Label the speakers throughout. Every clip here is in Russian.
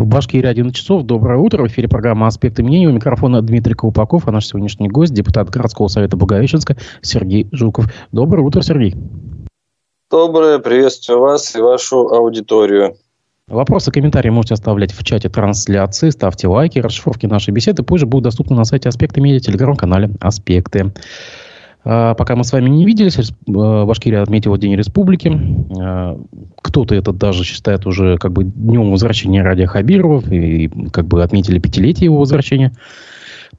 Speaker 1: В Башкирии 11 часов. Доброе утро. В эфире программа «Аспекты мнений». У микрофона Дмитрий Колпаков, а наш сегодняшний гость – депутат городского совета Благовещенска Сергей Жуков. Доброе утро, Сергей.
Speaker 2: Доброе. Приветствую вас и вашу аудиторию.
Speaker 1: Вопросы, комментарии можете оставлять в чате трансляции. Ставьте лайки. Расшифровки нашей беседы позже будут доступны на сайте «Аспекты медиа», телеграм-канале «Аспекты». А, пока мы с вами не виделись, э, Башкирия отметила День Республики. А, кто-то это даже считает уже как бы днем возвращения Радия Хабирова, и как бы отметили пятилетие его возвращения.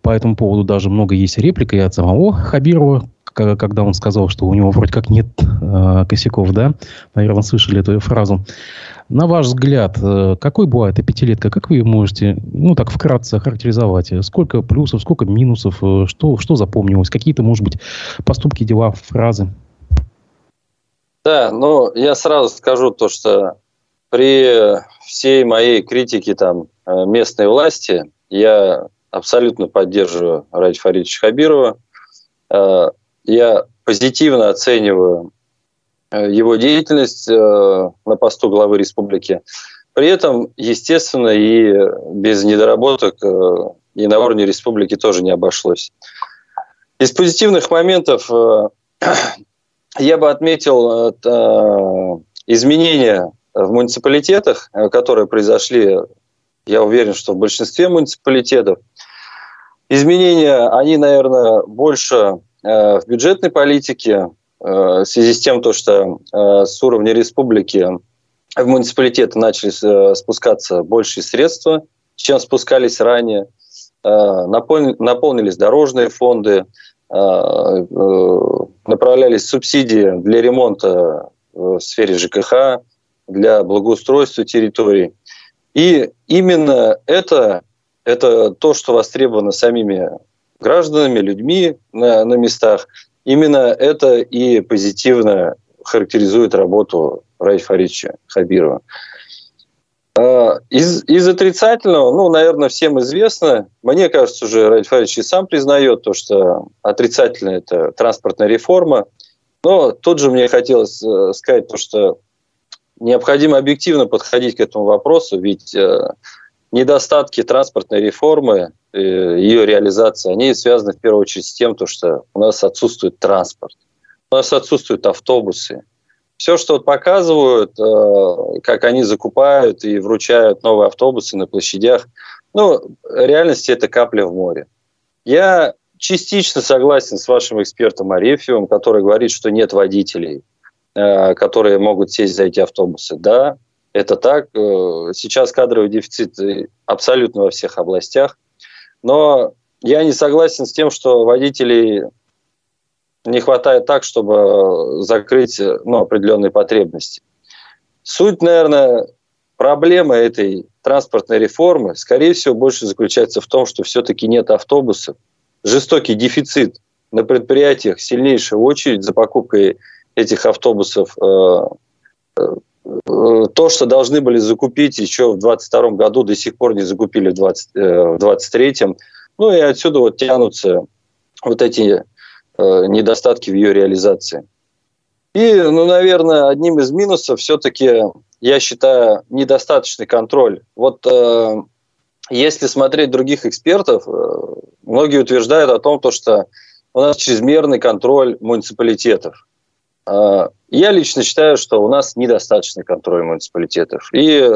Speaker 1: По этому поводу даже много есть реплик и от самого Хабирова, когда он сказал, что у него вроде как нет э, косяков, да? Наверное, слышали эту фразу. На ваш взгляд, э, какой была эта пятилетка? Как вы ее можете, ну, так вкратце характеризовать? Сколько плюсов, сколько минусов? Э, что, что запомнилось? Какие-то, может быть, поступки, дела, фразы?
Speaker 2: Да, ну, я сразу скажу то, что при всей моей критике там э, местной власти я абсолютно поддерживаю Ради Фаридовича Хабирова. Я позитивно оцениваю его деятельность э, на посту главы республики. При этом, естественно, и без недоработок э, и на уровне республики тоже не обошлось. Из позитивных моментов я бы отметил изменения в муниципалитетах, которые произошли, я уверен, что в большинстве муниципалитетов. Изменения, они, наверное, больше в бюджетной политике, Э, в связи с тем, то, что э, с уровня республики в муниципалитеты начали э, спускаться большие средства, чем спускались ранее. Наполнились дорожные фонды, направлялись субсидии для ремонта в сфере ЖКХ, для благоустройства территорий. И именно это, это то, что востребовано самими гражданами, людьми на, на местах – Именно это и позитивно характеризует работу Раиса Фаридовича Хабирова. А, из, из отрицательного, ну, наверное, всем известно, мне кажется, уже Раиль Фаридович и сам признает то, что отрицательно это транспортная реформа. Но тут же мне хотелось э, сказать то, что необходимо объективно подходить к этому вопросу, ведь э, недостатки транспортной реформы, ее реализации, они связаны в первую очередь с тем, что у нас отсутствует транспорт, у нас отсутствуют автобусы. Все, что показывают, э, как они закупают и вручают новые автобусы на площадях, ну, в реальности это капля в море. Я частично согласен с вашим экспертом Арефьевым, который говорит, что нет водителей, э, которые могут сесть за эти автобусы. Да, это так. Э, сейчас кадровый дефицит абсолютно во всех областях. Но я не согласен с тем, что водителей не хватает так, чтобы закрыть ну, определенные потребности. Суть, наверное, проблемы этой транспортной реформы, скорее всего, больше заключается в том, что все-таки нет автобусов, жестокий дефицит на предприятиях, сильнейшая очередь за покупкой этих автобусов э, Э, то, что должны были закупить еще в 2022 году, до сих пор не закупили в 2023. Э, ну и отсюда вот тянутся вот эти э, недостатки в ее реализации. И, ну, наверное, одним из минусов все-таки, я считаю, недостаточный контроль. Вот э, если смотреть других экспертов, э, многие утверждают о том, то, что у нас чрезмерный контроль муниципалитетов. А, я лично считаю, что у нас недостаточный контроль муниципалитетов. И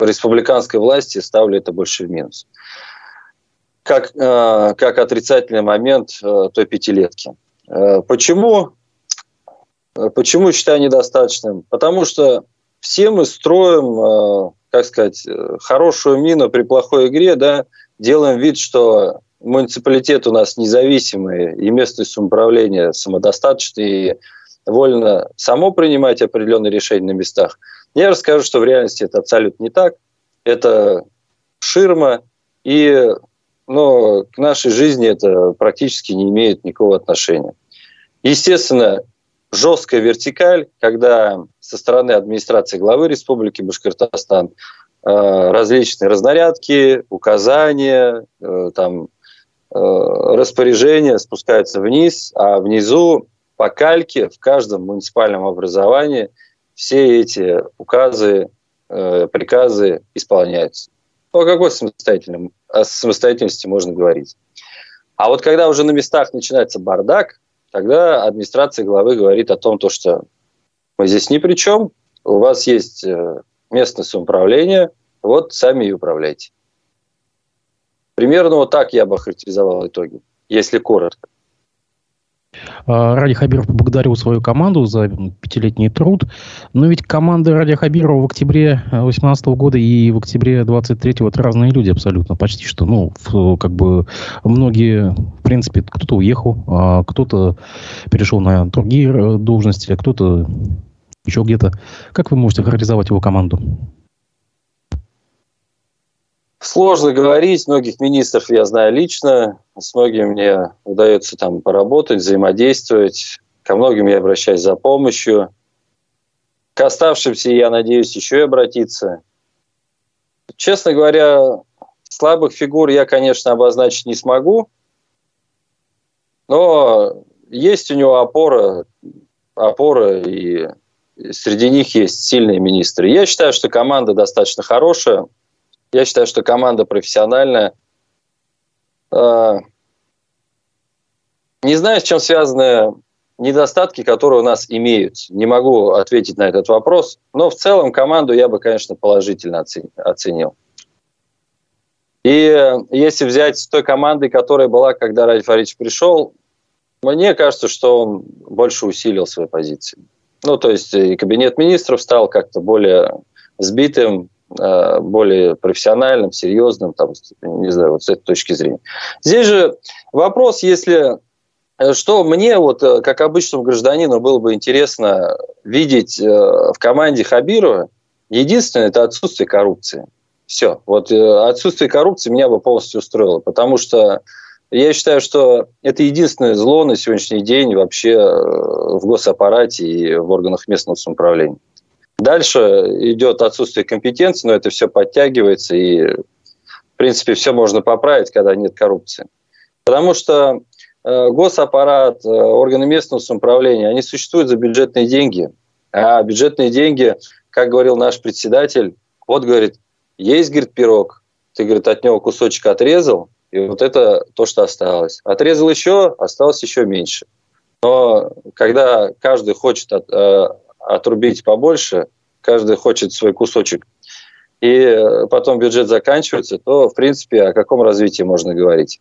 Speaker 2: республиканской власти ставлю это больше в минус. Как, а, как отрицательный момент а, той пятилетки. Почему? Почему считаю недостаточным? Потому что все мы строим, как сказать, хорошую мину при плохой игре, да, делаем вид, что муниципалитет у нас независимый, и местное самоуправление самодостаточное, и вольно само принимать определенные решения на местах. Я расскажу, что в реальности это абсолютно не так. Это ширма, и но к нашей жизни это практически не имеет никакого отношения. Естественно, жесткая вертикаль, когда со стороны администрации главы Республики Башкортостан э, различные разнарядки, указания, э, там, э, распоряжения спускаются вниз, а внизу по кальке в каждом муниципальном образовании все эти указы, э, приказы исполняются. О какой самостоятельном, о самостоятельности можно говорить? А вот когда уже на местах начинается бардак, тогда администрация главы говорит о том, то, что мы здесь ни при чем, у вас есть э, местное самоуправление, вот сами и управляйте. Примерно вот так я бы характеризовал итоги, если коротко.
Speaker 1: А, Ради Хабиров поблагодарил свою команду за пятилетний труд. Но ведь команды Ради Хабирова в октябре 2018 года и в октябре 23 это разные люди абсолютно. Почти что. Ну, как бы многие, в принципе, кто-то уехал, а кто-то перешел на другие э, должности, а кто-то еще где-то. Как вы можете характеризовать его команду?
Speaker 2: Сложно говорить, многих министров я знаю лично, с многими мне удается там поработать, взаимодействовать, ко многим я обращаюсь за помощью. К оставшимся, я надеюсь, еще и обратиться. Честно говоря, слабых фигур я, конечно, обозначить не смогу, но есть у него опора, опора и среди них есть сильные министры. Я считаю, что команда достаточно хорошая – я считаю, что команда профессиональная. А, не знаю, с чем связаны недостатки, которые у нас имеются. Не могу ответить на этот вопрос. Но в целом команду я бы, конечно, положительно оценил. И если взять с той командой, которая была, когда Ради Фаридович пришел, мне кажется, что он больше усилил свои позиции. Ну, то есть и кабинет министров стал как-то более сбитым, более профессиональным, серьезным, там, не знаю, вот с этой точки зрения. Здесь же вопрос, если э, что мне, вот, э, как обычному гражданину, было бы интересно видеть в команде Хабирова, единственное, это отсутствие коррупции. Все. Вот отсутствие коррупции меня бы полностью устроило, потому что я считаю, что это единственное зло на сегодняшний день вообще в госаппарате и в органах местного самоуправления. Дальше идет отсутствие компетенции, но это все подтягивается, и, в принципе, все можно поправить, когда нет коррупции. Потому что э, госаппарат, э, органы местного самоуправления, они существуют за бюджетные деньги. А бюджетные деньги, как говорил наш председатель, вот, говорит, есть, говорит, пирог, ты, говорит, от него кусочек отрезал, и вот это то, что осталось. Отрезал еще, осталось еще меньше. Но когда каждый хочет от, э, отрубить побольше, каждый хочет свой кусочек, и потом бюджет заканчивается, то, в принципе, о каком развитии можно говорить?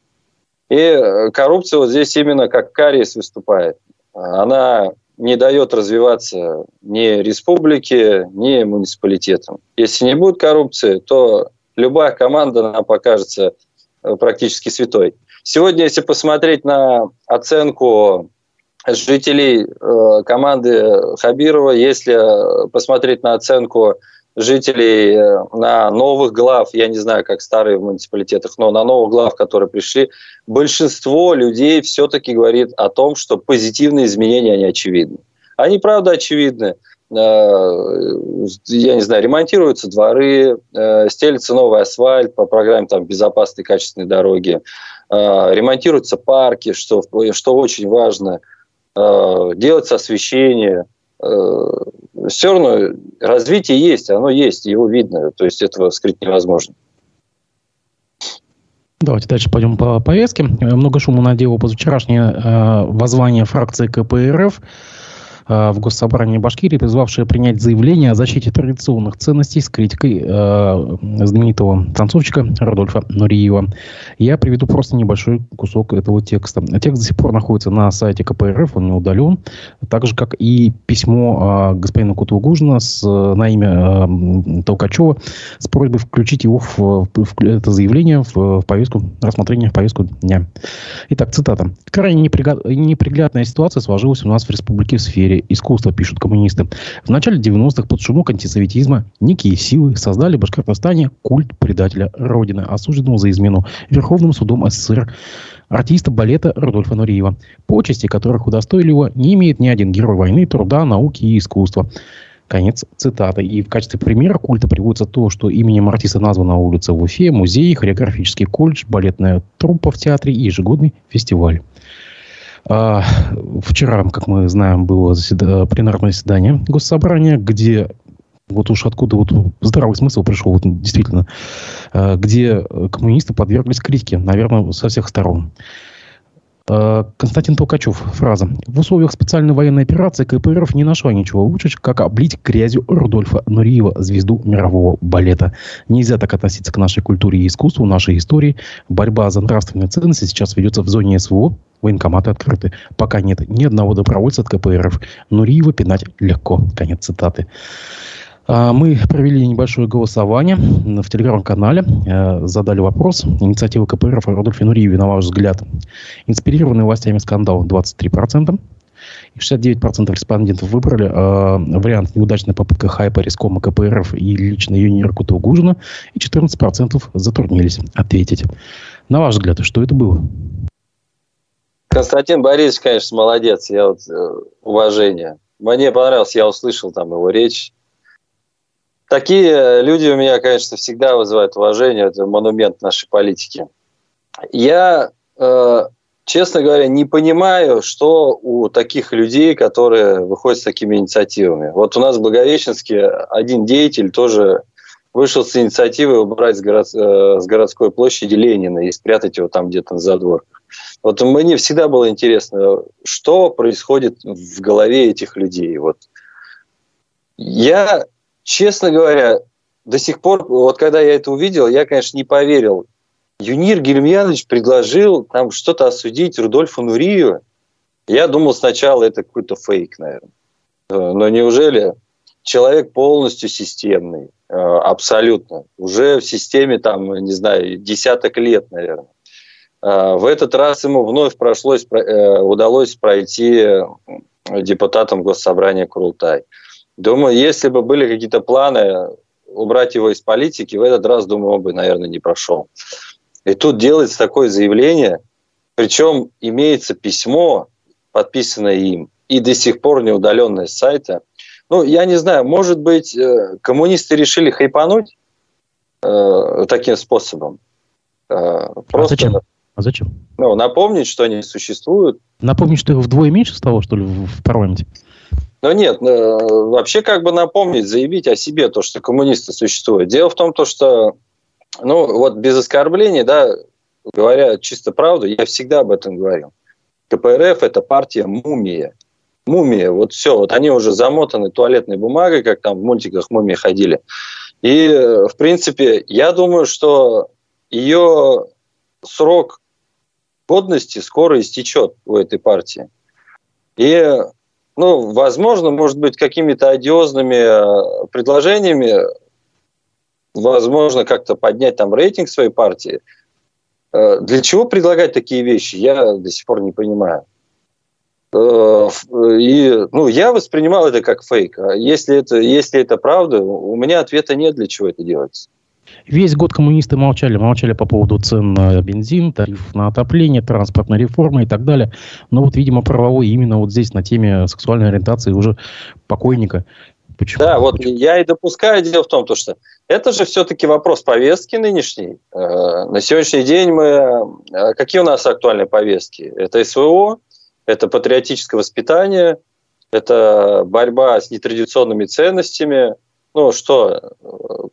Speaker 2: И коррупция вот здесь именно как кариес выступает. Она не дает развиваться ни республике, ни муниципалитетам. Если не будет коррупции, то любая команда нам покажется практически святой. Сегодня, если посмотреть на оценку жителей э, команды Хабирова, если посмотреть на оценку жителей э, на новых глав, я не знаю, как старые в муниципалитетах, но на новых глав, которые пришли, большинство людей все-таки говорит о том, что позитивные изменения, они очевидны. Они, правда, очевидны. Э, я не знаю, ремонтируются дворы, стелится новый асфальт по программе там, безопасной качественной дороги, ремонтируются парки, что, что очень важно – Э, делать освещение. Э, Все равно развитие есть, оно есть, его видно, то есть этого скрыть невозможно.
Speaker 1: Давайте дальше пойдем по повестке. Много шума надело позавчерашнее э, воззвание фракции КПРФ Э, в Госсобрании Башкирии, призвавшая принять заявление о защите традиционных ценностей с критикой э, знаменитого танцовщика Родольфа Нуриева. Я приведу просто небольшой кусок этого текста. Текст до сих пор находится на сайте КПРФ, он не удален, так же, как и письмо э, господина Кутугужина с, э, на имя э, Толкачева с просьбой включить его в, в, в это заявление в, в повестку рассмотрения в повестку дня. Итак, цитата. Крайне неприглядная ситуация сложилась у нас в республике в сфере сфере искусства, пишут коммунисты. В начале 90-х под шумок антисоветизма некие силы создали в Башкортостане культ предателя Родины, осужденного за измену Верховным судом СССР артиста балета Рудольфа Нуриева, почести которых удостоили его не имеет ни один герой войны, труда, науки и искусства. Конец цитаты. И в качестве примера культа приводится то, что именем артиста названа улица в Уфе, музей, хореографический колледж, балетная труппа в театре и ежегодный фестиваль. А, вчера, как мы знаем, было заседа... пленарное заседание Госсобрания, где вот уж откуда вот здравый смысл пришел, вот действительно, э, где коммунисты подверглись критике, наверное, со всех сторон. Э, Константин Толкачев, фраза. В условиях специальной военной операции КПРФ не нашла ничего лучше, как облить грязью Рудольфа Нуриева, звезду мирового балета. Нельзя так относиться к нашей культуре и искусству, нашей истории. Борьба за нравственные ценности сейчас ведется в зоне СВО, военкоматы открыты. Пока нет ни одного добровольца от КПРФ. Нуриева пинать легко. Конец цитаты. А, мы провели небольшое голосование в телеграм-канале, э, задали вопрос. Инициатива КПРФ о Рудольфе Нуриеве, на ваш взгляд, инспирированный властями скандал 23%. И 69% респондентов выбрали э, вариант неудачная попытка хайпа рискома КПРФ и лично Юнира Тугужина. И 14% затруднились ответить. На ваш взгляд, что это было?
Speaker 2: Константин Борисович, конечно, молодец. Я вот, э, уважение. Мне понравилось, я услышал там его речь Такие люди у меня, конечно, всегда вызывают уважение. Это монумент нашей политики. Я, э, честно говоря, не понимаю, что у таких людей, которые выходят с такими инициативами. Вот у нас в Благовещенске один деятель тоже вышел с инициативой убрать с, город, э, с городской площади Ленина и спрятать его там где-то на задворках. Вот мне всегда было интересно, что происходит в голове этих людей. Вот я честно говоря, до сих пор, вот когда я это увидел, я, конечно, не поверил. Юнир Гельмьянович предложил там что-то осудить Рудольфу Нурию. Я думал сначала, это какой-то фейк, наверное. Э, но неужели человек полностью системный, э, абсолютно, уже в системе, там, не знаю, десяток лет, наверное. Э, в этот раз ему вновь прошлось, удалось пройти депутатом Госсобрания Курултай. Думаю, если бы были какие-то планы убрать его из политики, в этот раз, думаю, он бы, наверное, не прошел. И тут делается такое заявление, причем имеется письмо, подписанное им, и до сих пор не удаленное с сайта. Ну, я не знаю, может быть, э, коммунисты решили хайпануть э, таким способом.
Speaker 1: Э, а просто, а зачем? А зачем?
Speaker 2: Ну, напомнить, что они существуют.
Speaker 1: Напомнить, что их вдвое меньше стало, что ли, в парламенте?
Speaker 2: Но нет, э, вообще как бы напомнить, заявить о себе то, что коммунисты существуют. Дело в том, то, что, ну вот без оскорблений, да, говоря чисто правду, я всегда об этом говорил. КПРФ – это партия мумия. Мумия, вот все, вот они уже замотаны туалетной бумагой, как там в мультиках мумии ходили. И, в принципе, я думаю, что ее срок годности скоро истечет у этой партии. И ну, возможно, может быть, какими-то одиозными э, предложениями, возможно, как-то поднять там рейтинг своей партии. Э, для чего предлагать такие вещи, я до сих пор не понимаю. Э, и, ну, я воспринимал это как фейк. А если это, если это правда, у меня ответа нет, для чего это делается.
Speaker 1: Весь год коммунисты молчали, молчали по поводу цен на бензин, тариф на отопление, транспортной реформы и так далее. Но вот, видимо, правовой именно вот здесь на теме сексуальной ориентации уже покойника.
Speaker 2: Почему? Да, вот Почему? я и допускаю. Дело в том, то, что это же все-таки вопрос повестки нынешней. Э, на сегодняшний день мы... Э, какие у нас актуальные повестки? Это СВО, это патриотическое воспитание, это борьба с нетрадиционными ценностями – ну что,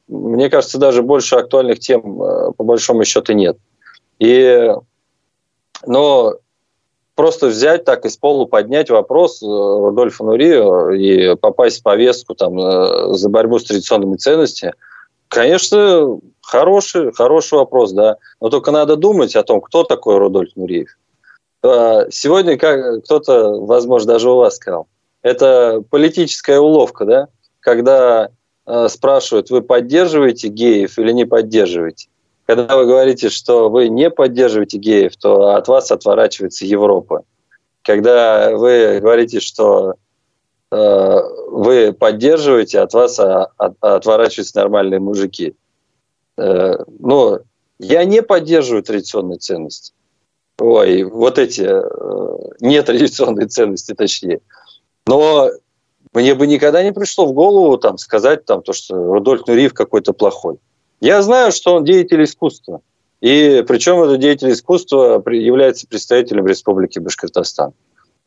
Speaker 2: мне кажется, даже больше актуальных тем э, по большому счету нет. И, но просто взять так из полу поднять вопрос э, Рудольфа Нурио и попасть в повестку там, э, за борьбу с традиционными ценностями, конечно, хороший, хороший вопрос, да. Но только надо думать о том, кто такой Рудольф Нуриев. Сегодня как кто-то, возможно, даже у вас сказал, это политическая уловка, да, когда Э, спрашивают, вы поддерживаете геев или не поддерживаете. Когда вы говорите, что вы не поддерживаете геев, то от вас отворачивается Европа. Когда вы говорите, что э, вы поддерживаете, от вас а, от, отворачиваются нормальные мужики. Э, ну, я не поддерживаю традиционные ценности. Ой, вот эти э, нетрадиционные ценности, точнее. Но мне бы никогда не пришло в голову там, сказать, там, то, что Рудольф Нуриев какой-то плохой. Я знаю, что он деятель искусства. И причем этот деятель искусства является представителем Республики Башкортостан.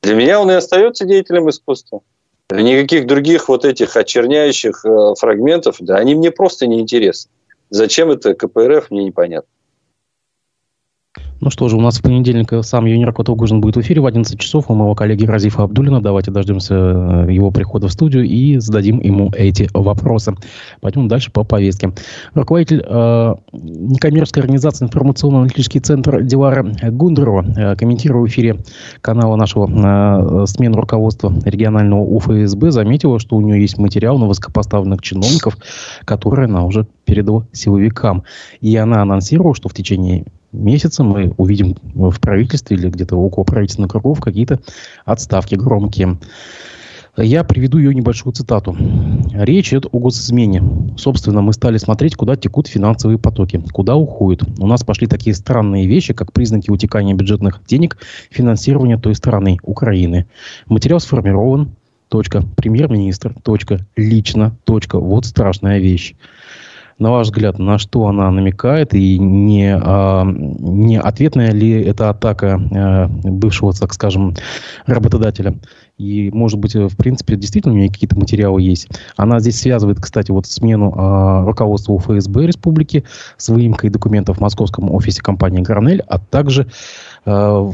Speaker 2: Для меня он и остается деятелем искусства. Никаких других вот этих очерняющих э, фрагментов, да, они мне просто не интересны. Зачем это КПРФ, мне непонятно.
Speaker 1: Ну что же, у нас в понедельник сам Юнир Котовгужин будет в эфире в 11 часов у моего коллеги Разифа Абдулина. Давайте дождемся э, его прихода в студию и зададим ему эти вопросы. Пойдем дальше по повестке. Руководитель э, некоммерческой организации информационно-аналитический центр Дилара Гундерова, э, комментируя в эфире канала нашего э, смену руководства регионального УФСБ, заметила, что у нее есть материал на высокопоставленных чиновников, которые она уже передала силовикам. И она анонсировала, что в течение месяца мы увидим в правительстве или где-то около правительственных кругов какие-то отставки громкие. Я приведу ее небольшую цитату. Речь идет о госизмене. Собственно, мы стали смотреть, куда текут финансовые потоки, куда уходят. У нас пошли такие странные вещи, как признаки утекания бюджетных денег, финансирования той страны, Украины. Материал сформирован, премьер-министр, лично, точка. Вот страшная вещь на ваш взгляд, на что она намекает и не, а, не ответная ли это атака а, бывшего, так скажем, работодателя? И, может быть, в принципе, действительно у нее какие-то материалы есть. Она здесь связывает, кстати, вот смену а, руководства ФСБ республики с выемкой документов в московском офисе компании «Гранель», а также а,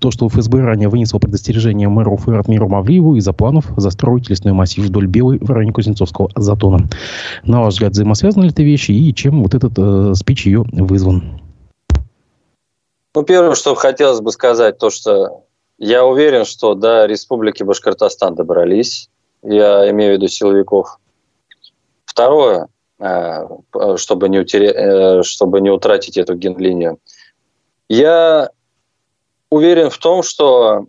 Speaker 1: то, что ФСБ ранее вынесло предостережение мэру Ратмиру Мавлиеву из-за планов застроить лесной массив вдоль Белой в районе Кузнецовского затона. На ваш взгляд, взаимосвязаны ли эти вещи и чем вот этот э, спич ее вызван?
Speaker 2: Ну, первое, что хотелось бы сказать, то, что я уверен, что до Республики Башкортостан добрались. Я имею в виду силовиков. Второе, э, чтобы не, утеря... Э, чтобы не утратить эту генлинию. Я уверен в том, что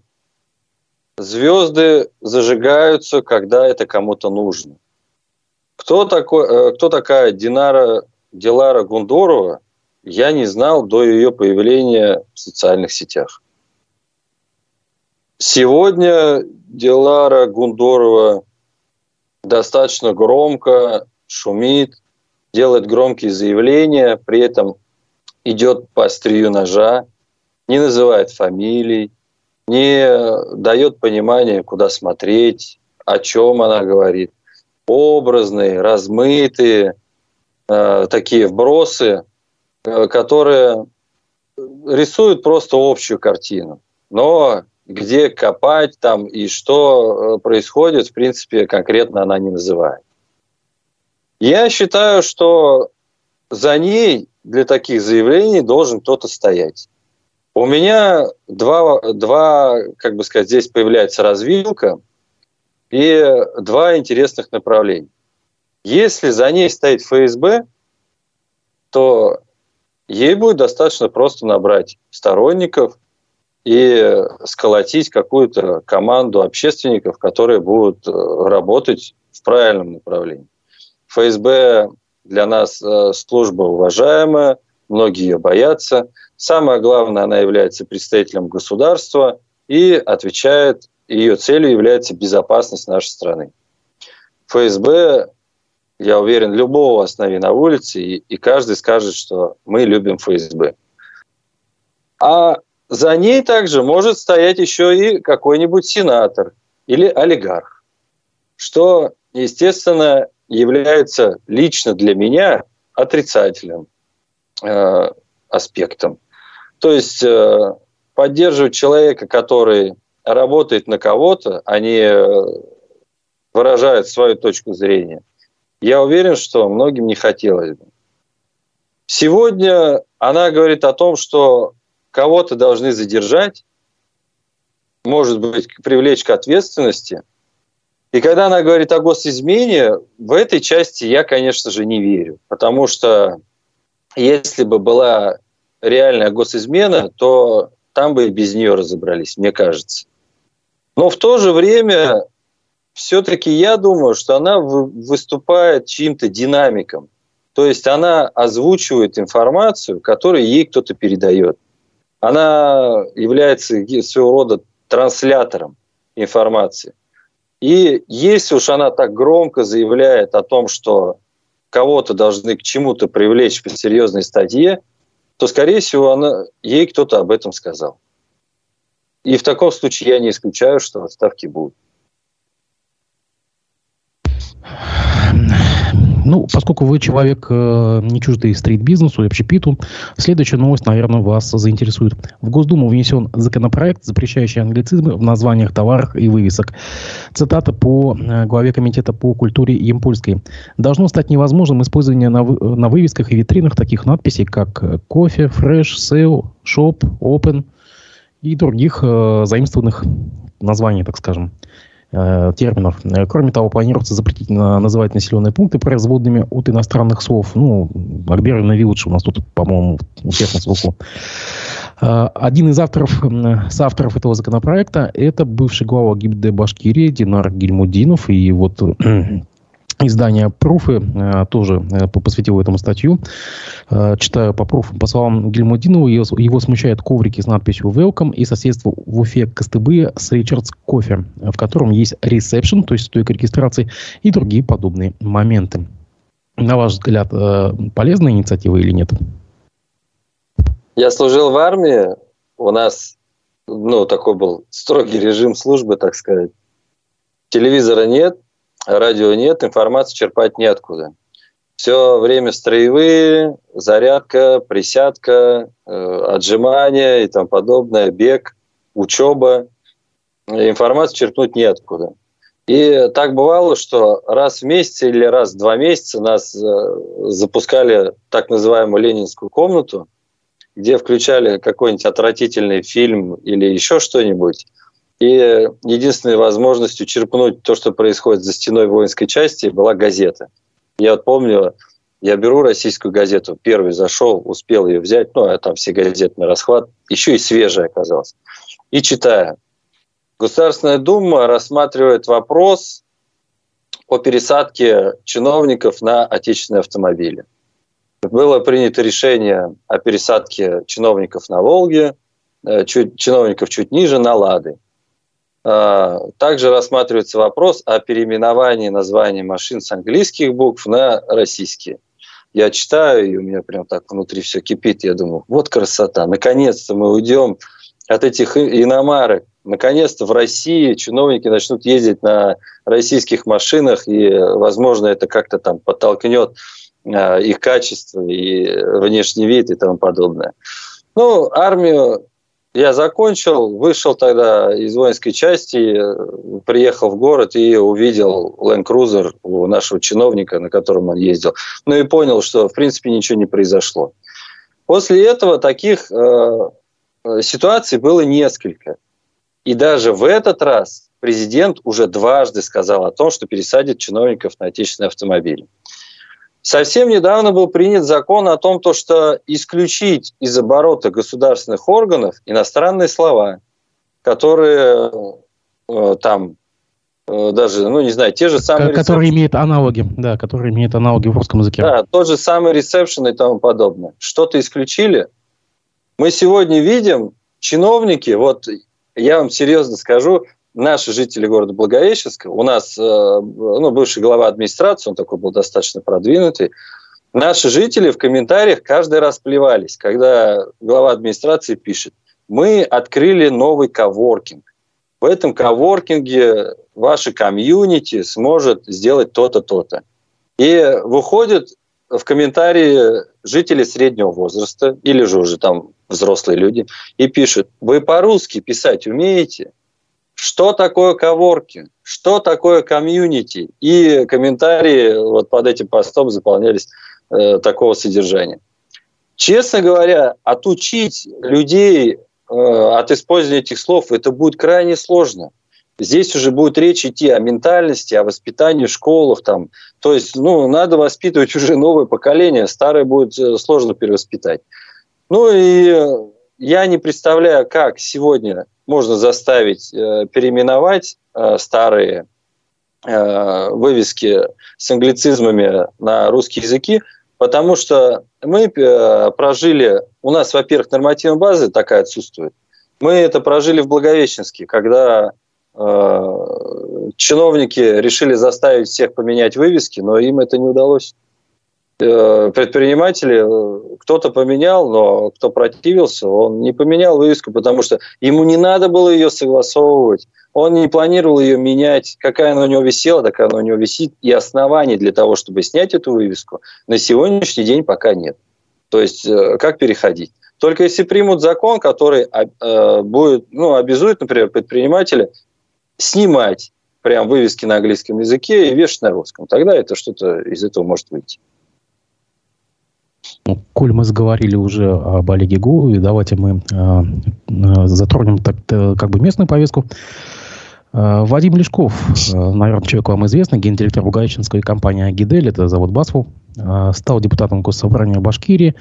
Speaker 2: звезды зажигаются, когда это кому-то нужно. Кто, такой, э, кто такая Динара Дилара Гундорова, я не знал до ее появления в социальных сетях. Сегодня Дилара Гундорова достаточно громко шумит, делает громкие заявления, при этом идет по острию ножа, не называет фамилий, не дает понимания, куда смотреть, о чем она говорит. Образные, размытые э, такие вбросы, э, которые рисуют просто общую картину. Но где копать там и что э, происходит, в принципе, конкретно она не называет. Я считаю, что за ней для таких заявлений должен кто-то стоять. У меня два, два, как бы сказать, здесь появляется развилка и два интересных направления. Если за ней стоит ФСБ, то ей будет достаточно просто набрать сторонников и сколотить какую-то команду общественников, которые будут э, работать в правильном направлении. ФСБ для нас э, служба уважаемая, многие ее боятся. Самое главное, она является представителем государства и отвечает, ее целью является безопасность нашей страны. ФСБ, я уверен, любого останови на улице, и, и каждый скажет, что мы любим ФСБ. А за ней также может стоять еще и какой-нибудь сенатор или олигарх, что, естественно, является лично для меня отрицательным э, аспектом. То есть э, поддерживать человека, который работает на кого-то, а не э, выражает свою точку зрения, я уверен, что многим не хотелось бы. Сегодня она говорит о том, что кого-то должны задержать, может быть, привлечь к ответственности. И когда она говорит о госизмене, в этой части я, конечно же, не верю. Потому что если бы была реальная госизмена, то там бы и без нее разобрались, мне кажется. Но в то же время все-таки я думаю, что она выступает чьим-то динамиком. То есть она озвучивает информацию, которую ей кто-то передает. Она является своего рода транслятором информации. И если уж она так громко заявляет о том, что кого-то должны к чему-то привлечь по серьезной статье, то, скорее всего, она, ей кто-то об этом сказал. И в таком случае я не исключаю, что отставки будут.
Speaker 1: Ну, поскольку вы человек э, не чуждый стрит-бизнесу и общепиту, следующая новость, наверное, вас заинтересует. В Госдуму внесен законопроект, запрещающий англицизмы в названиях товаров и вывесок. Цитата по э, главе Комитета по культуре Ямпольской. Должно стать невозможным использование на, вы, на вывесках и витринах таких надписей, как э, coffee, fresh, sale, shop, open и других э, заимствованных названий, так скажем. Э, терминов. Э, кроме того, планируется запретить называть населенные пункты производными от иностранных слов. Ну, Акбервин и лучше у нас тут, по-моему, у всех на слуху. Э, один из авторов, соавторов этого законопроекта – это бывший глава ГИБДД Башкирии Динар Гельмудинов. И вот Издание «Пруфы» э, тоже э, посвятило этому статью. Э, читаю по пруфам. По словам Гельмудинова, его, его смущают коврики с надписью «Welcome» и соседство в Уфе Костыбы с Ричардс Кофе, в котором есть ресепшн, то есть стойка регистрации, и другие подобные моменты. На ваш взгляд, полезная инициатива или нет?
Speaker 2: Я служил в армии. У нас ну, такой был строгий режим службы, так сказать. Телевизора нет, радио нет, информации черпать неоткуда. Все время строевые, зарядка, присядка, э, отжимания и тому подобное, бег, учеба. Информацию черпнуть неоткуда. И так бывало, что раз в месяц или раз в два месяца нас э, запускали так называемую ленинскую комнату, где включали какой-нибудь отвратительный фильм или еще что-нибудь, и единственной возможностью черпнуть то, что происходит за стеной воинской части, была газета. Я вот помню, я беру российскую газету, первый зашел, успел ее взять, ну, а там все газеты на расхват, еще и свежая оказалась. И читаю. Государственная Дума рассматривает вопрос о пересадке чиновников на отечественные автомобили. Было принято решение о пересадке чиновников на «Волге», э, чиновников чуть ниже на «Лады». А, также рассматривается вопрос о переименовании названия машин с английских букв на российские. Я читаю, и у меня прям так внутри все кипит. Я думаю, вот красота. Наконец-то мы уйдем от этих иномарок. Наконец-то в России чиновники начнут ездить на российских машинах, и, возможно, это как-то там подтолкнет а, их качество и внешний вид и тому подобное. Ну, армию я закончил, вышел тогда из воинской части, приехал в город и увидел Land Cruiser у нашего чиновника, на котором он ездил. Ну и понял, что в принципе ничего не произошло. После этого таких э, ситуаций было несколько. И даже в этот раз президент уже дважды сказал о том, что пересадит чиновников на отечественные автомобили. Совсем недавно был принят закон о том, то, что исключить из оборота государственных органов иностранные слова, которые э, там э, даже, ну не знаю, те же самые...
Speaker 1: Которые имеют аналоги, да, которые имеют аналоги в русском языке.
Speaker 2: Да, тот же самый ресепшн и тому подобное. Что-то исключили. Мы сегодня видим чиновники, вот я вам серьезно скажу, наши жители города Благовещенска, у нас э, ну, бывший глава администрации, он такой был достаточно продвинутый, наши жители в комментариях каждый раз плевались, когда глава администрации пишет, мы открыли новый коворкинг. В этом коворкинге ваше комьюнити сможет сделать то-то, то-то. И выходят в комментарии жители среднего возраста или же уже там взрослые люди и пишут, вы по-русски писать умеете? Что такое коворкинг, что такое комьюнити. И комментарии вот под этим постом заполнялись э, такого содержания. Честно говоря, отучить людей э, от использования этих слов это будет крайне сложно. Здесь уже будет речь идти о ментальности, о воспитании в школах. Там. То есть ну, надо воспитывать уже новое поколение, старое будет э, сложно перевоспитать. Ну и я не представляю, как сегодня можно заставить э, переименовать э, старые э, вывески с англицизмами на русские языки, потому что мы прожили, у нас, во-первых, нормативная база такая отсутствует, мы это прожили в Благовещенске, когда чиновники решили заставить всех поменять вывески, но им это не удалось. Э, предприниматели, кто-то поменял, но кто противился, он не поменял вывеску, потому что ему не надо было ее согласовывать. Он не планировал ее менять. Какая она у него висела, такая она у него висит. И оснований для того, чтобы снять эту вывеску, на сегодняшний день пока нет. То есть, э, как переходить? Только если примут закон, который э, будет, ну, обязует, например, предпринимателя снимать прям вывески на английском языке и вешать на русском, тогда это что-то из этого может выйти.
Speaker 1: Ну, коль мы заговорили уже об Олеге Гуеве, давайте мы э, затронем так, как бы местную повестку. Э, Вадим Лешков, э, наверное, человек вам известный, гендиректор Бугаевчинской компании «Агидель», это завод «Басфу», э, стал депутатом Госсобрания Башкирии.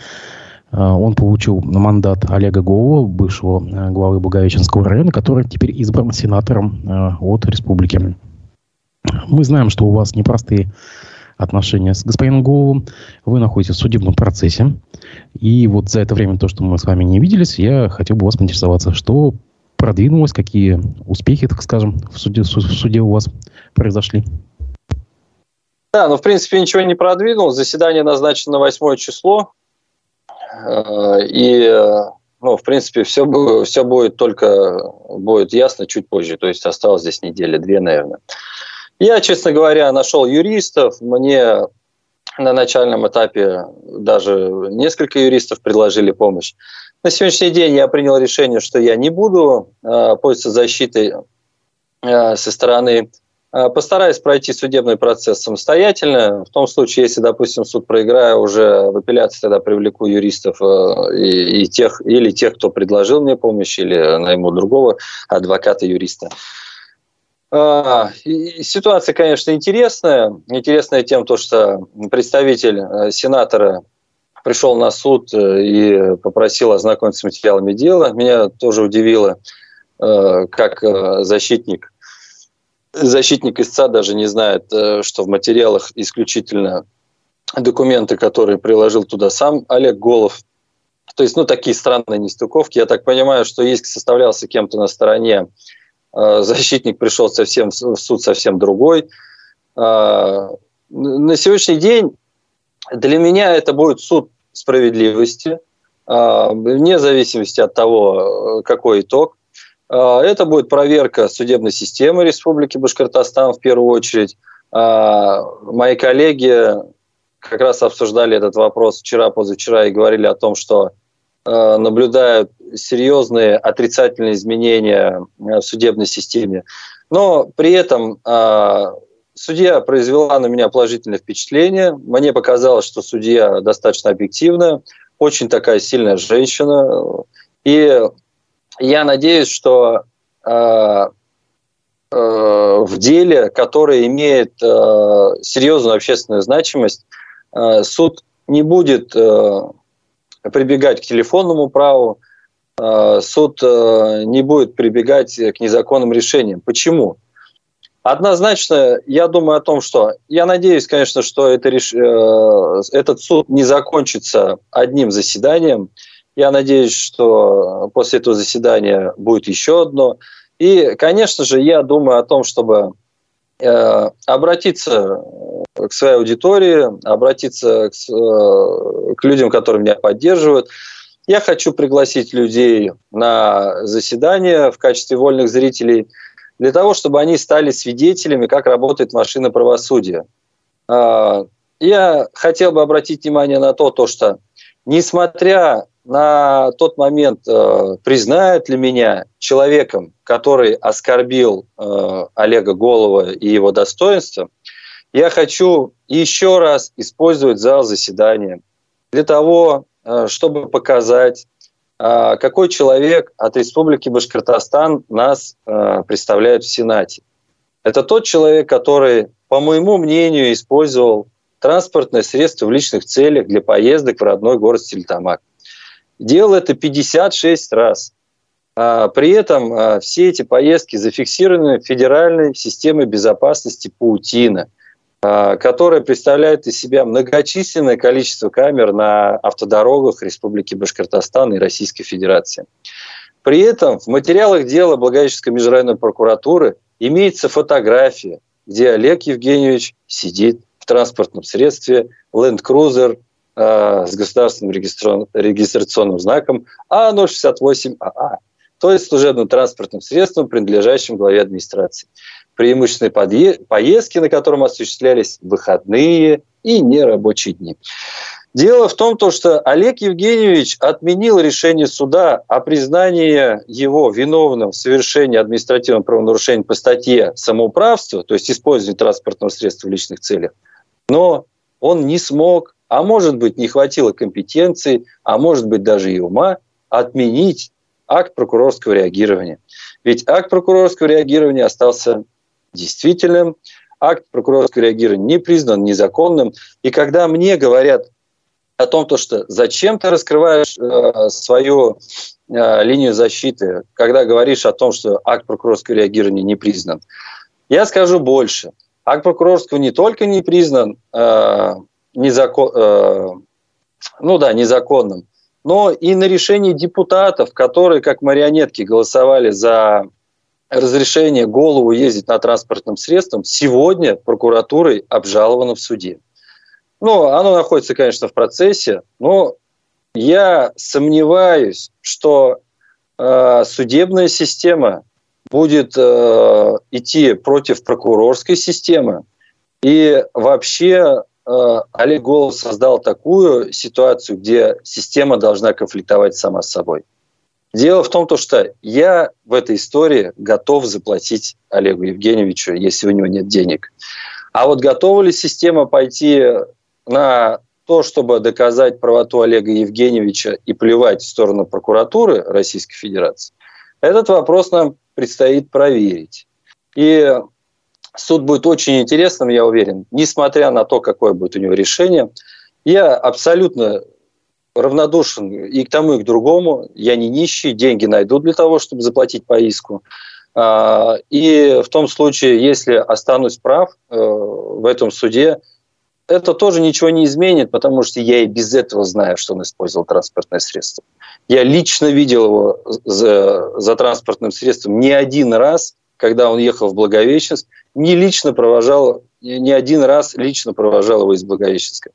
Speaker 1: Он получил мандат Олега Голова, бывшего главы Бугаевичинского района, который теперь избран сенатором от республики. Мы знаем, что у вас непростые отношения с господином Головым. Вы находитесь в судебном процессе. И вот за это время, то, что мы с вами не виделись, я хотел бы вас поинтересоваться, что продвинулось, какие успехи, так скажем, в суде, в суде у вас произошли?
Speaker 2: Да, ну, в принципе, ничего не продвинулось. Заседание назначено на 8 число. Э, и, ну, в принципе, все, все будет только будет ясно чуть позже. То есть осталось здесь недели, две, наверное. Я, честно говоря, нашел юристов. Мне на начальном этапе даже несколько юристов предложили помощь. На сегодняшний день я принял решение, что я не буду э, пользоваться защитой э, со стороны. Э, постараюсь пройти судебный процесс самостоятельно. В том случае, если, допустим, суд проиграю, уже в апелляции тогда привлеку юристов э, и, и тех, или тех, кто предложил мне помощь, или найму другого адвоката-юриста. Ситуация, конечно, интересная. Интересная тем, то, что представитель э, сенатора пришел на суд э, и попросил ознакомиться с материалами дела. Меня тоже удивило, э, как защитник, защитник истца даже не знает, что в материалах исключительно документы, которые приложил туда сам Олег Голов. То есть, ну, такие странные нестыковки. Я так понимаю, что есть составлялся кем-то на стороне, защитник пришел совсем в суд совсем другой. На сегодняшний день для меня это будет суд справедливости, а, вне зависимости от того, какой итог. А, это будет проверка судебной системы Республики Башкортостан в первую очередь. А, мои коллеги как раз обсуждали этот вопрос вчера, позавчера и говорили о том, что наблюдают серьезные отрицательные изменения в судебной системе. Но при этом Судья произвела на меня положительное впечатление. Мне показалось, что судья достаточно объективная, очень такая сильная женщина. И я надеюсь, что э, э, в деле, которое имеет э, серьезную общественную значимость, э, суд не будет э, прибегать к телефонному праву, э, суд э, не будет прибегать к незаконным решениям. Почему? Однозначно, я думаю о том, что я надеюсь, конечно, что это реш... Э, этот суд не закончится одним заседанием. Я надеюсь, что после этого заседания будет еще одно. И, конечно же, я думаю о том, чтобы обратиться к своей аудитории, обратиться к, э, к людям, которые меня поддерживают. Я хочу пригласить людей на заседание в качестве вольных зрителей – для того, чтобы они стали свидетелями, как работает машина правосудия. А, я хотел бы обратить внимание на то, то что несмотря на тот момент, э, признают ли меня человеком, который оскорбил э, Олега Голова и его достоинство, я хочу еще раз использовать зал заседания для того, э, чтобы показать а, какой человек от Республики Башкортостан нас а, представляет в Сенате. Это тот человек, который, по моему мнению, использовал транспортное средство в личных целях для поездок в родной город Стельтамак. Делал это 56 раз. А, при этом все эти поездки зафиксированы Федеральной системой безопасности «Паутина», а, которая представляет из себя многочисленное количество камер на автодорогах Республики Башкортостан и Российской Федерации. При этом в материалах дела Благовещенской межрайонной прокуратуры имеется фотография, где Олег Евгеньевич сидит в транспортном средстве Land Cruiser э, с государственным регистрационным знаком А068АА, то есть служебным транспортным средством, принадлежащим главе администрации. Преимущественные поездки, на котором осуществлялись выходные и нерабочие дни. Дело в том, что Олег Евгеньевич отменил решение суда о признании его виновным в совершении административного правонарушения по статье самоуправства, то есть использование транспортного средства в личных целях, но он не смог, а может быть не хватило компетенции, а может быть даже и ума отменить акт прокурорского реагирования. Ведь акт прокурорского реагирования остался действительным, акт прокурорского реагирования не признан незаконным. И когда мне говорят о том, то, что зачем ты раскрываешь э, свою э, линию защиты, когда говоришь о том, что акт прокурорского реагирования не признан. Я скажу больше. Акт прокурорского не только не признан э, незакон, э, ну да, незаконным, но и на решение депутатов, которые как марионетки голосовали за разрешение голову ездить на транспортном средстве, сегодня прокуратурой обжаловано в суде. Ну, оно находится, конечно, в процессе, но я сомневаюсь, что э, судебная система будет э, идти против прокурорской системы. И вообще Олег Голов создал такую ситуацию, где система должна конфликтовать сама с собой. Дело в том, то, что я в этой истории готов заплатить Олегу Евгеньевичу, если у него нет денег. А вот готова ли система пойти на то, чтобы доказать правоту Олега Евгеньевича и плевать в сторону прокуратуры Российской Федерации, этот вопрос нам предстоит проверить. И суд будет очень интересным, я уверен, несмотря на то, какое будет у него решение. Я абсолютно равнодушен и к тому, и к другому. Я не нищий, деньги найду для того, чтобы заплатить по иску. А, и в том случае, если останусь прав э, в этом суде, это тоже ничего не изменит, потому что я и без этого знаю, что он использовал транспортное средство. Я лично видел его за, за транспортным средством не один раз, когда он ехал в Благовещенск, не лично провожал, не один раз лично провожал его из Благовещенска.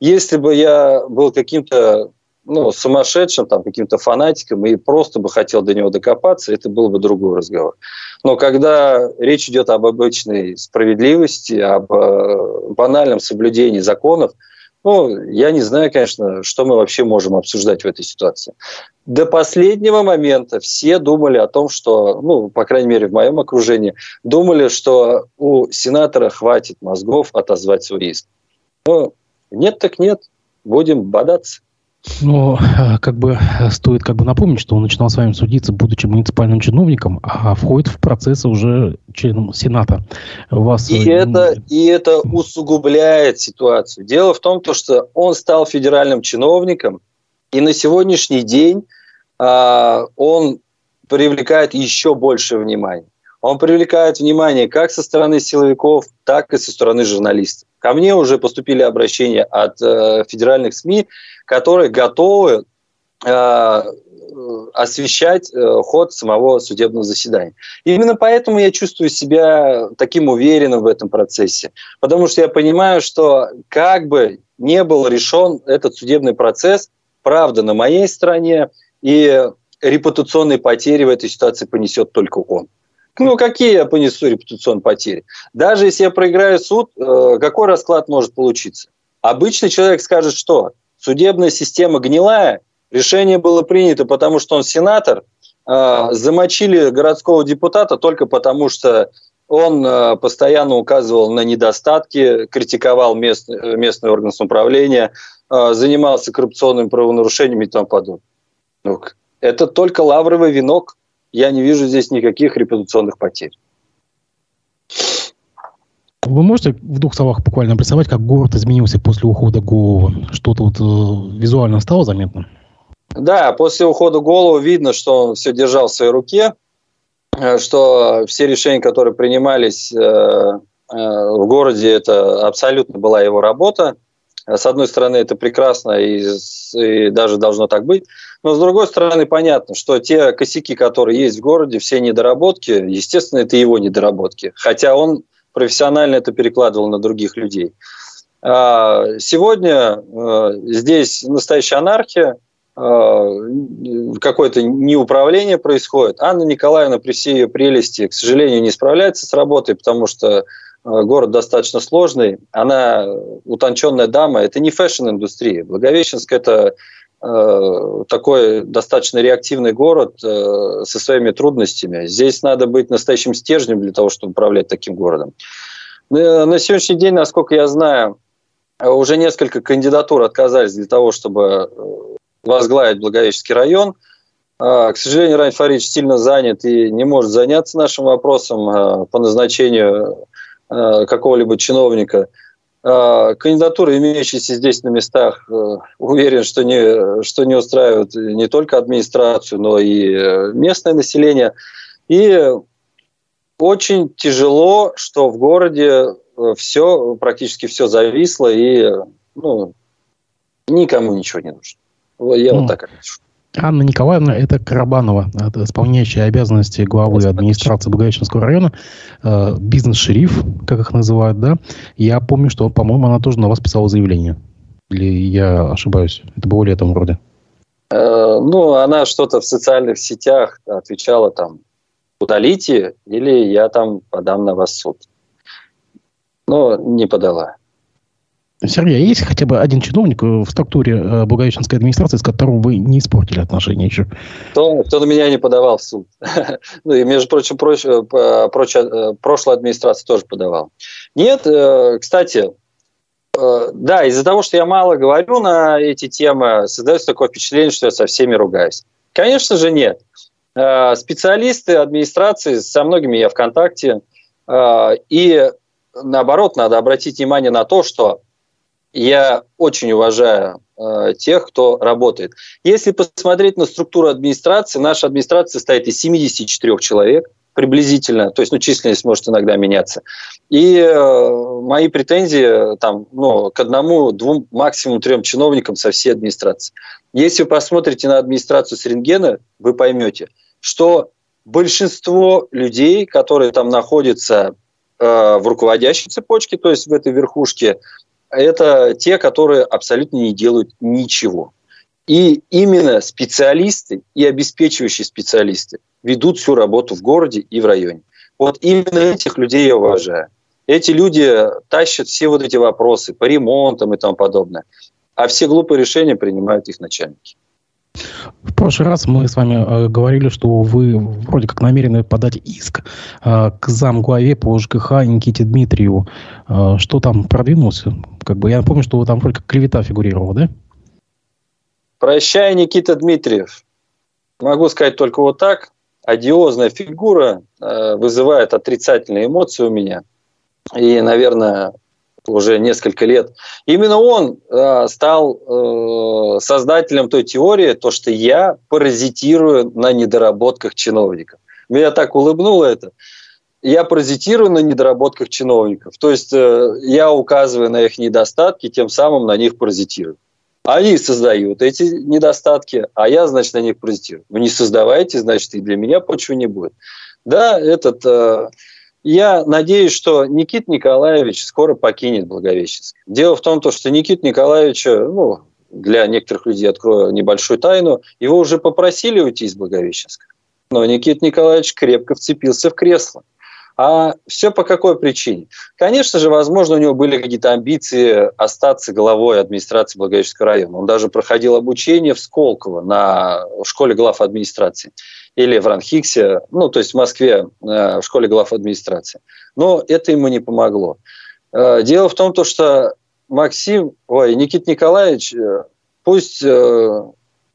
Speaker 2: Если бы я был каким-то ну, сумасшедшим, там, каким-то фанатиком и просто бы хотел до него докопаться, это был бы другой разговор. Но когда речь идет об обычной справедливости, об э, банальном соблюдении законов, ну, я не знаю, конечно, что мы вообще можем обсуждать в этой ситуации. До последнего момента все думали о том, что, ну, по крайней мере, в моем окружении, думали, что у сенатора хватит мозгов отозвать свой иск. Ну, нет так нет, будем бодаться.
Speaker 1: Но э, как бы э, стоит как бы напомнить, что он начинал с вами судиться, будучи муниципальным чиновником, а входит в процессы уже членом Сената.
Speaker 2: Вас... И, э, это, и это усугубляет ситуацию. Дело в том, то, что он стал федеральным чиновником, и на сегодняшний день а, он привлекает еще больше внимания. Он привлекает внимание как со стороны силовиков, так и со стороны журналистов. Ко мне уже поступили обращения от э, федеральных СМИ, которые готовы э, освещать э, ход самого судебного заседания. И именно поэтому я чувствую себя таким уверенным в этом процессе. Потому что я понимаю, что как бы не был решен этот судебный процесс, правда на моей стороне, и репутационные потери в этой ситуации понесет только он. Ну, какие я понесу репутационные потери? Даже если я проиграю суд, э, какой расклад может получиться? Обычный человек скажет, что судебная система гнилая, решение было принято, потому что он сенатор, э, замочили городского депутата только потому, что он э, постоянно указывал на недостатки, критиковал местный, местный орган самоуправления, занимался коррупционными правонарушениями и тому подобное. Ну, это только лавровый венок я не вижу здесь никаких репутационных потерь.
Speaker 1: Вы можете в двух словах буквально обрисовать, как город изменился после ухода Голова? Что-то вот э, визуально стало заметно?
Speaker 2: Да, после ухода Голова видно, что он все держал в своей руке, э, что все решения, которые принимались э, э, в городе, это абсолютно была его работа. С одной стороны, это прекрасно и, и даже должно так быть. Но с другой стороны, понятно, что те косяки, которые есть в городе, все недоработки, естественно, это его недоработки. Хотя он профессионально это перекладывал на других людей. Сегодня здесь настоящая анархия, какое-то неуправление происходит. Анна Николаевна при всей ее прелести, к сожалению, не справляется с работой, потому что город достаточно сложный. Она утонченная дама. Это не фэшн-индустрия. Благовещенск – это Э, такой достаточно реактивный город э, со своими трудностями. Здесь надо быть настоящим стержнем для того, чтобы управлять таким городом. Э, на сегодняшний день, насколько я знаю, уже несколько кандидатур отказались для того, чтобы возглавить Благовещенский район. К сожалению, Радий Фаритович сильно занят и не может заняться нашим вопросом по назначению какого-либо чиновника – а, кандидатуры, имеющиеся здесь на местах, э, уверен, что не, что не устраивают не только администрацию, но и э, местное население. И очень тяжело, что в городе э, все, практически все зависло, и ну, никому ничего не нужно. Я ну, вот так отвечу.
Speaker 1: Анна Николаевна – это Карабанова, исполняющая обязанности главы администрации Благовещенского района, э, бизнес-шериф, как их называют, да. Я помню, что, по-моему, она тоже на вас писала заявление. Или я ошибаюсь? Это было летом вроде.
Speaker 2: Э, ну, она что-то в социальных сетях отвечала там, удалите, или я там подам на вас суд. Но не подала.
Speaker 1: Сергей, а есть хотя бы один чиновник в структуре э, Благовещенской администрации, с которым вы не испортили отношения еще?
Speaker 2: Кто, кто на меня не подавал в суд. ну и, между прочим, проч, э, проч, э, прошлая администрация тоже подавал. Нет, кстати, да, из-за того, что я мало говорю на эти темы, создается такое впечатление, что я со всеми ругаюсь. Конечно же, нет. Специалисты администрации, со многими я в контакте, и наоборот, надо обратить внимание на то, что я очень уважаю э, тех, кто работает. Если посмотреть на структуру администрации, наша администрация состоит из 74 человек приблизительно, то есть ну, численность может иногда меняться. И э, мои претензии там, ну, к одному, двум, максимум трем чиновникам со всей администрации. Если вы посмотрите на администрацию с рентгена, вы поймете, что большинство людей, которые там находятся э, в руководящей цепочке, то есть в этой верхушке, это те, которые абсолютно не делают ничего. И именно специалисты и обеспечивающие специалисты ведут всю работу в городе и в районе. Вот именно этих людей я уважаю. Эти люди тащат все вот эти вопросы по ремонтам и тому подобное. А все глупые решения принимают их начальники.
Speaker 1: В прошлый раз мы с вами э, говорили, что вы вроде как намерены подать иск э, к замглаве по ЖКХ Никите Дмитриеву. Э, что там продвинулся? Как бы я помню, что там только клевета фигурировала, да?
Speaker 2: Прощай, Никита Дмитриев. Могу сказать только вот так. Одиозная фигура э, вызывает отрицательные эмоции у меня. И, наверное, уже несколько лет. Именно он э, стал э, создателем той теории, то, что я паразитирую на недоработках чиновников. Меня так улыбнуло это. Я паразитирую на недоработках чиновников. То есть э, я указываю на их недостатки, тем самым на них паразитирую. Они создают эти недостатки, а я, значит, на них паразитирую. Вы не создавайте, значит, и для меня почвы не будет. Да, этот э, я надеюсь, что Никит Николаевич скоро покинет Благовещенск. Дело в том, что Никит Николаевич, ну, для некоторых людей открою небольшую тайну, его уже попросили уйти из Благовещенска. Но Никит Николаевич крепко вцепился в кресло. А все по какой причине? Конечно же, возможно, у него были какие-то амбиции остаться главой администрации Благовещенского района. Он даже проходил обучение в Сколково на школе глав администрации или в Ранхиксе, ну, то есть в Москве э, в школе глав администрации. Но это ему не помогло. Э, дело в том, что Максим, ой, Никит Николаевич, э, пусть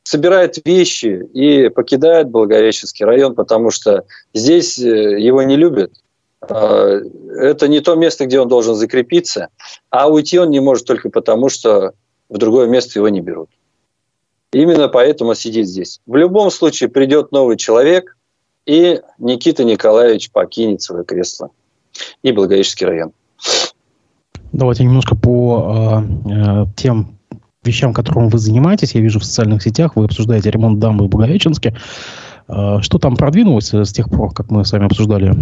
Speaker 2: собирает вещи и покидает Благовещенский район, потому что здесь его не любят. Это не то место, где он должен закрепиться, а уйти он не может только потому, что в другое место его не берут. Именно поэтому сидит здесь. В любом случае придет новый человек, и Никита Николаевич покинет свое кресло. И Благовещенский район.
Speaker 1: Давайте немножко по э, тем вещам, которым вы занимаетесь. Я вижу в социальных сетях, вы обсуждаете ремонт дамбы в Благовещенске. Э, что там продвинулось с тех пор, как мы с вами обсуждали?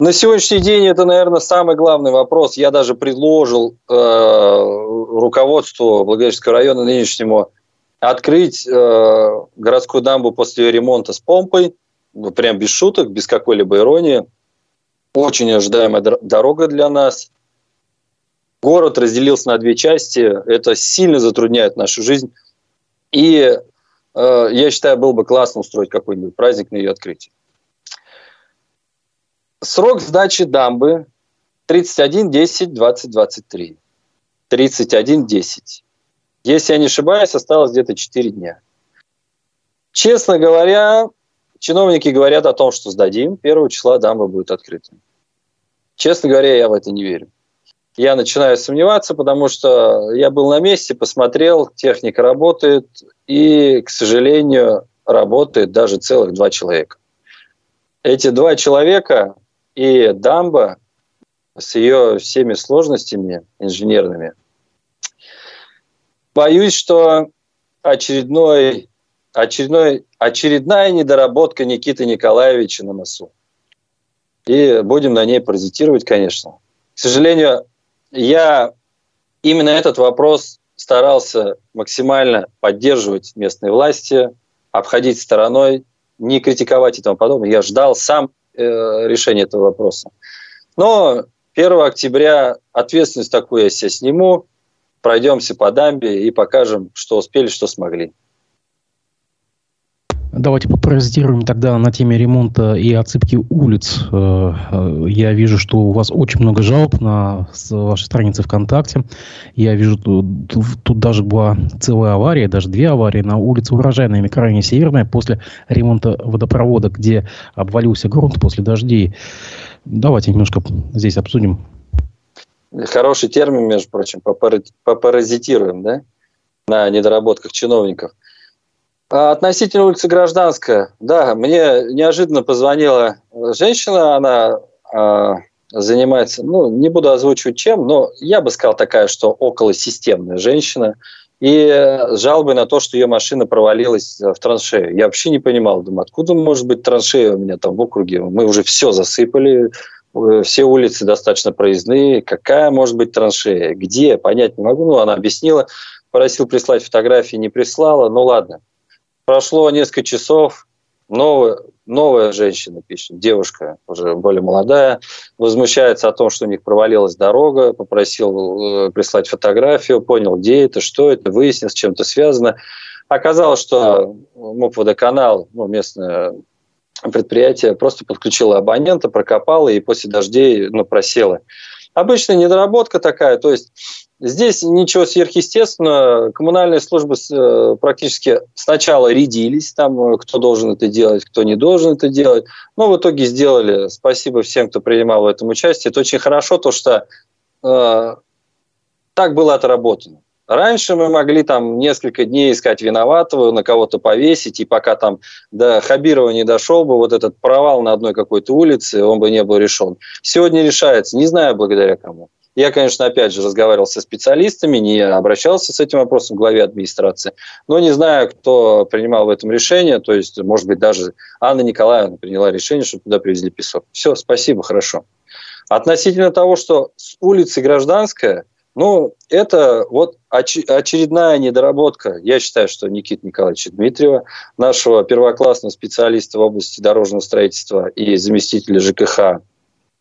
Speaker 2: На сегодняшний день это, наверное, самый главный вопрос. Я даже предложил э, руководству Благовещенского района нынешнему открыть э, городскую дамбу после ремонта с помпой, ну, прям без шуток, без какой-либо иронии. Очень ожидаемая дорога для нас. Город разделился на две части. Это сильно затрудняет нашу жизнь. И э, я считаю, было бы классно устроить какой-нибудь праздник на ее открытии. Срок сдачи дамбы 31, 10, 20, 23. 31, 10. Если я не ошибаюсь, осталось где-то 4 дня. Честно говоря, чиновники говорят о том, что сдадим, 1 числа дамба будет открыта. Честно говоря, я в это не верю. Я начинаю сомневаться, потому что я был на месте, посмотрел, техника работает, и, к сожалению, работает даже целых два человека. Эти два человека и дамба с ее всеми сложностями инженерными, боюсь, что очередной, очередной, очередная недоработка Никиты Николаевича на носу. И будем на ней паразитировать, конечно. К сожалению, я именно этот вопрос старался максимально поддерживать местные власти, обходить стороной, не критиковать и тому подобное. Я ждал сам решения этого вопроса. Но 1 октября ответственность такую я себе сниму, пройдемся по дамбе и покажем, что успели, что смогли.
Speaker 1: Давайте попаразитируем тогда на теме ремонта и отсыпки улиц. Э, э, я вижу, что у вас очень много жалоб на вашей странице ВКонтакте. Я вижу, тут, даже была целая авария, даже две аварии на улице Урожайная, микрорайоне Северная, после ремонта водопровода, где обвалился грунт после дождей. Давайте немножко здесь обсудим.
Speaker 2: Хороший термин, между прочим, попаразитируем, да, на недоработках чиновников – относительно улицы Гражданская, да, мне неожиданно позвонила женщина, она э, занимается, ну, не буду озвучивать чем, но я бы сказал такая, что околосистемная женщина, и жалобы на то, что ее машина провалилась в траншею. Я вообще не понимал, думаю, откуда может быть траншея у меня там в округе? Мы уже все засыпали, э, все улицы достаточно проездные. Какая может быть траншея? Где? Понять не могу. Ну, она объяснила, просил прислать фотографии, не прислала. Ну, ладно. Прошло несколько часов, новая, новая женщина пишет, девушка уже более молодая, возмущается о том, что у них провалилась дорога, попросил э, прислать фотографию, понял, где это, что это, выяснил, с чем это связано. Оказалось, что МОП водоканал, ну, местное предприятие, просто подключило абонента, прокопало и после дождей ну, просело. Обычная недоработка такая, то есть Здесь ничего сверхъестественного. Коммунальные службы э, практически сначала рядились, там, э, кто должен это делать, кто не должен это делать. Но в итоге сделали. Спасибо всем, кто принимал в этом участие. Это очень хорошо, то что э, так было отработано. Раньше мы могли там несколько дней искать виноватого, на кого-то повесить, и пока там до Хабирова не дошел бы, вот этот провал на одной какой-то улице, он бы не был решен. Сегодня решается, не знаю благодаря кому. Я, конечно, опять же разговаривал со специалистами, не обращался с этим вопросом к главе администрации, но не знаю, кто принимал в этом решение. То есть, может быть, даже Анна Николаевна приняла решение, что туда привезли песок. Все, спасибо, хорошо. Относительно того, что с улицы Гражданская, ну, это вот очередная недоработка, я считаю, что Никита Николаевича Дмитриева, нашего первоклассного специалиста в области дорожного строительства и заместителя ЖКХ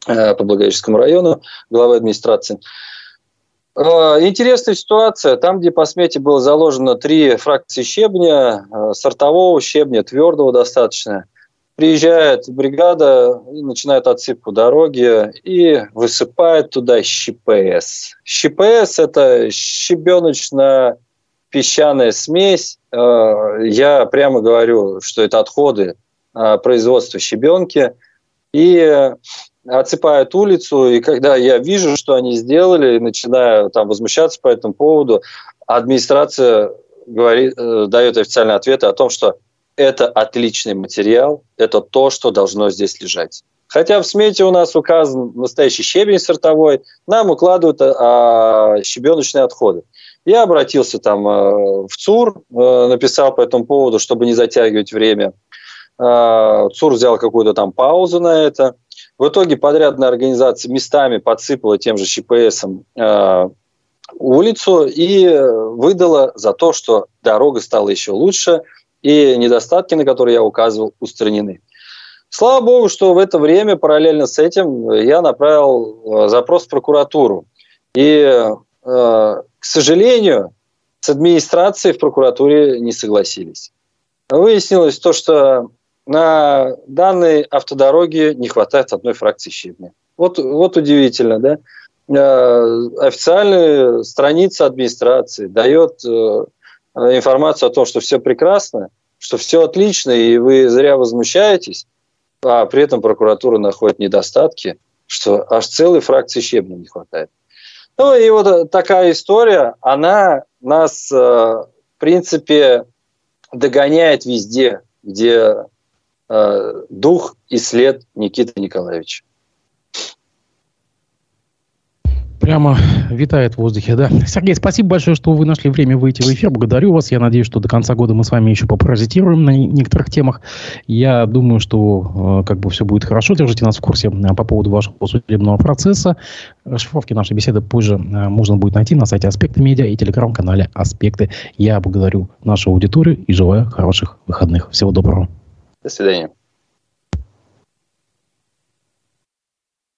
Speaker 2: по Благовещенскому району, главы администрации. Э, интересная ситуация. Там, где по смете было заложено три фракции щебня, э, сортового щебня, твердого достаточно, приезжает бригада и начинает отсыпку дороги и высыпает туда щепс. ЩПС – это щебеночно-песчаная смесь. Я прямо говорю, что это отходы производства щебенки. И отсыпают улицу, и когда я вижу, что они сделали, начинаю там возмущаться по этому поводу, администрация говорит, э, дает официальный ответ о том, что это отличный материал, это то, что должно здесь лежать. Хотя в смете у нас указан настоящий щебень сортовой, нам укладывают а, щебеночные отходы. Я обратился там а, в ЦУР, написал по этому поводу, чтобы не затягивать время. ЦУР взял какую-то там паузу на это – В итоге подрядная организация местами подсыпала тем же ЧПСом э, улицу и выдала за то, что дорога стала еще лучше, и недостатки, на которые я указывал, устранены. Слава богу, что в это время параллельно с этим я направил э, запрос в прокуратуру. И, э, к сожалению, с администрацией в прокуратуре не согласились. Выяснилось то, что на данной автодороге не хватает одной фракции щебня. Вот, вот удивительно, да? Э, официальная страница администрации дает информацию о том, что все прекрасно, что все отлично, и вы зря возмущаетесь, а при этом прокуратура находит недостатки, что аж целой фракции щебня не хватает. Ну и вот такая история, она нас, э, в принципе, догоняет везде, где э, дух и след Никиты Николаевича.
Speaker 1: Прямо витает в воздухе, да. Сергей, спасибо большое, что вы нашли время выйти в эфир. Благодарю вас. Я надеюсь, что до конца года мы с вами еще попаразитируем на некоторых темах. Я думаю, что э, как бы все будет хорошо. Держите нас в курсе э, по поводу вашего судебного процесса. Расшифровки нашей беседы позже можно будет найти на сайте Аспекты Медиа и телеграм-канале Аспекты. Я благодарю нашу аудиторию и желаю хороших выходных. Всего доброго.
Speaker 2: До свидания.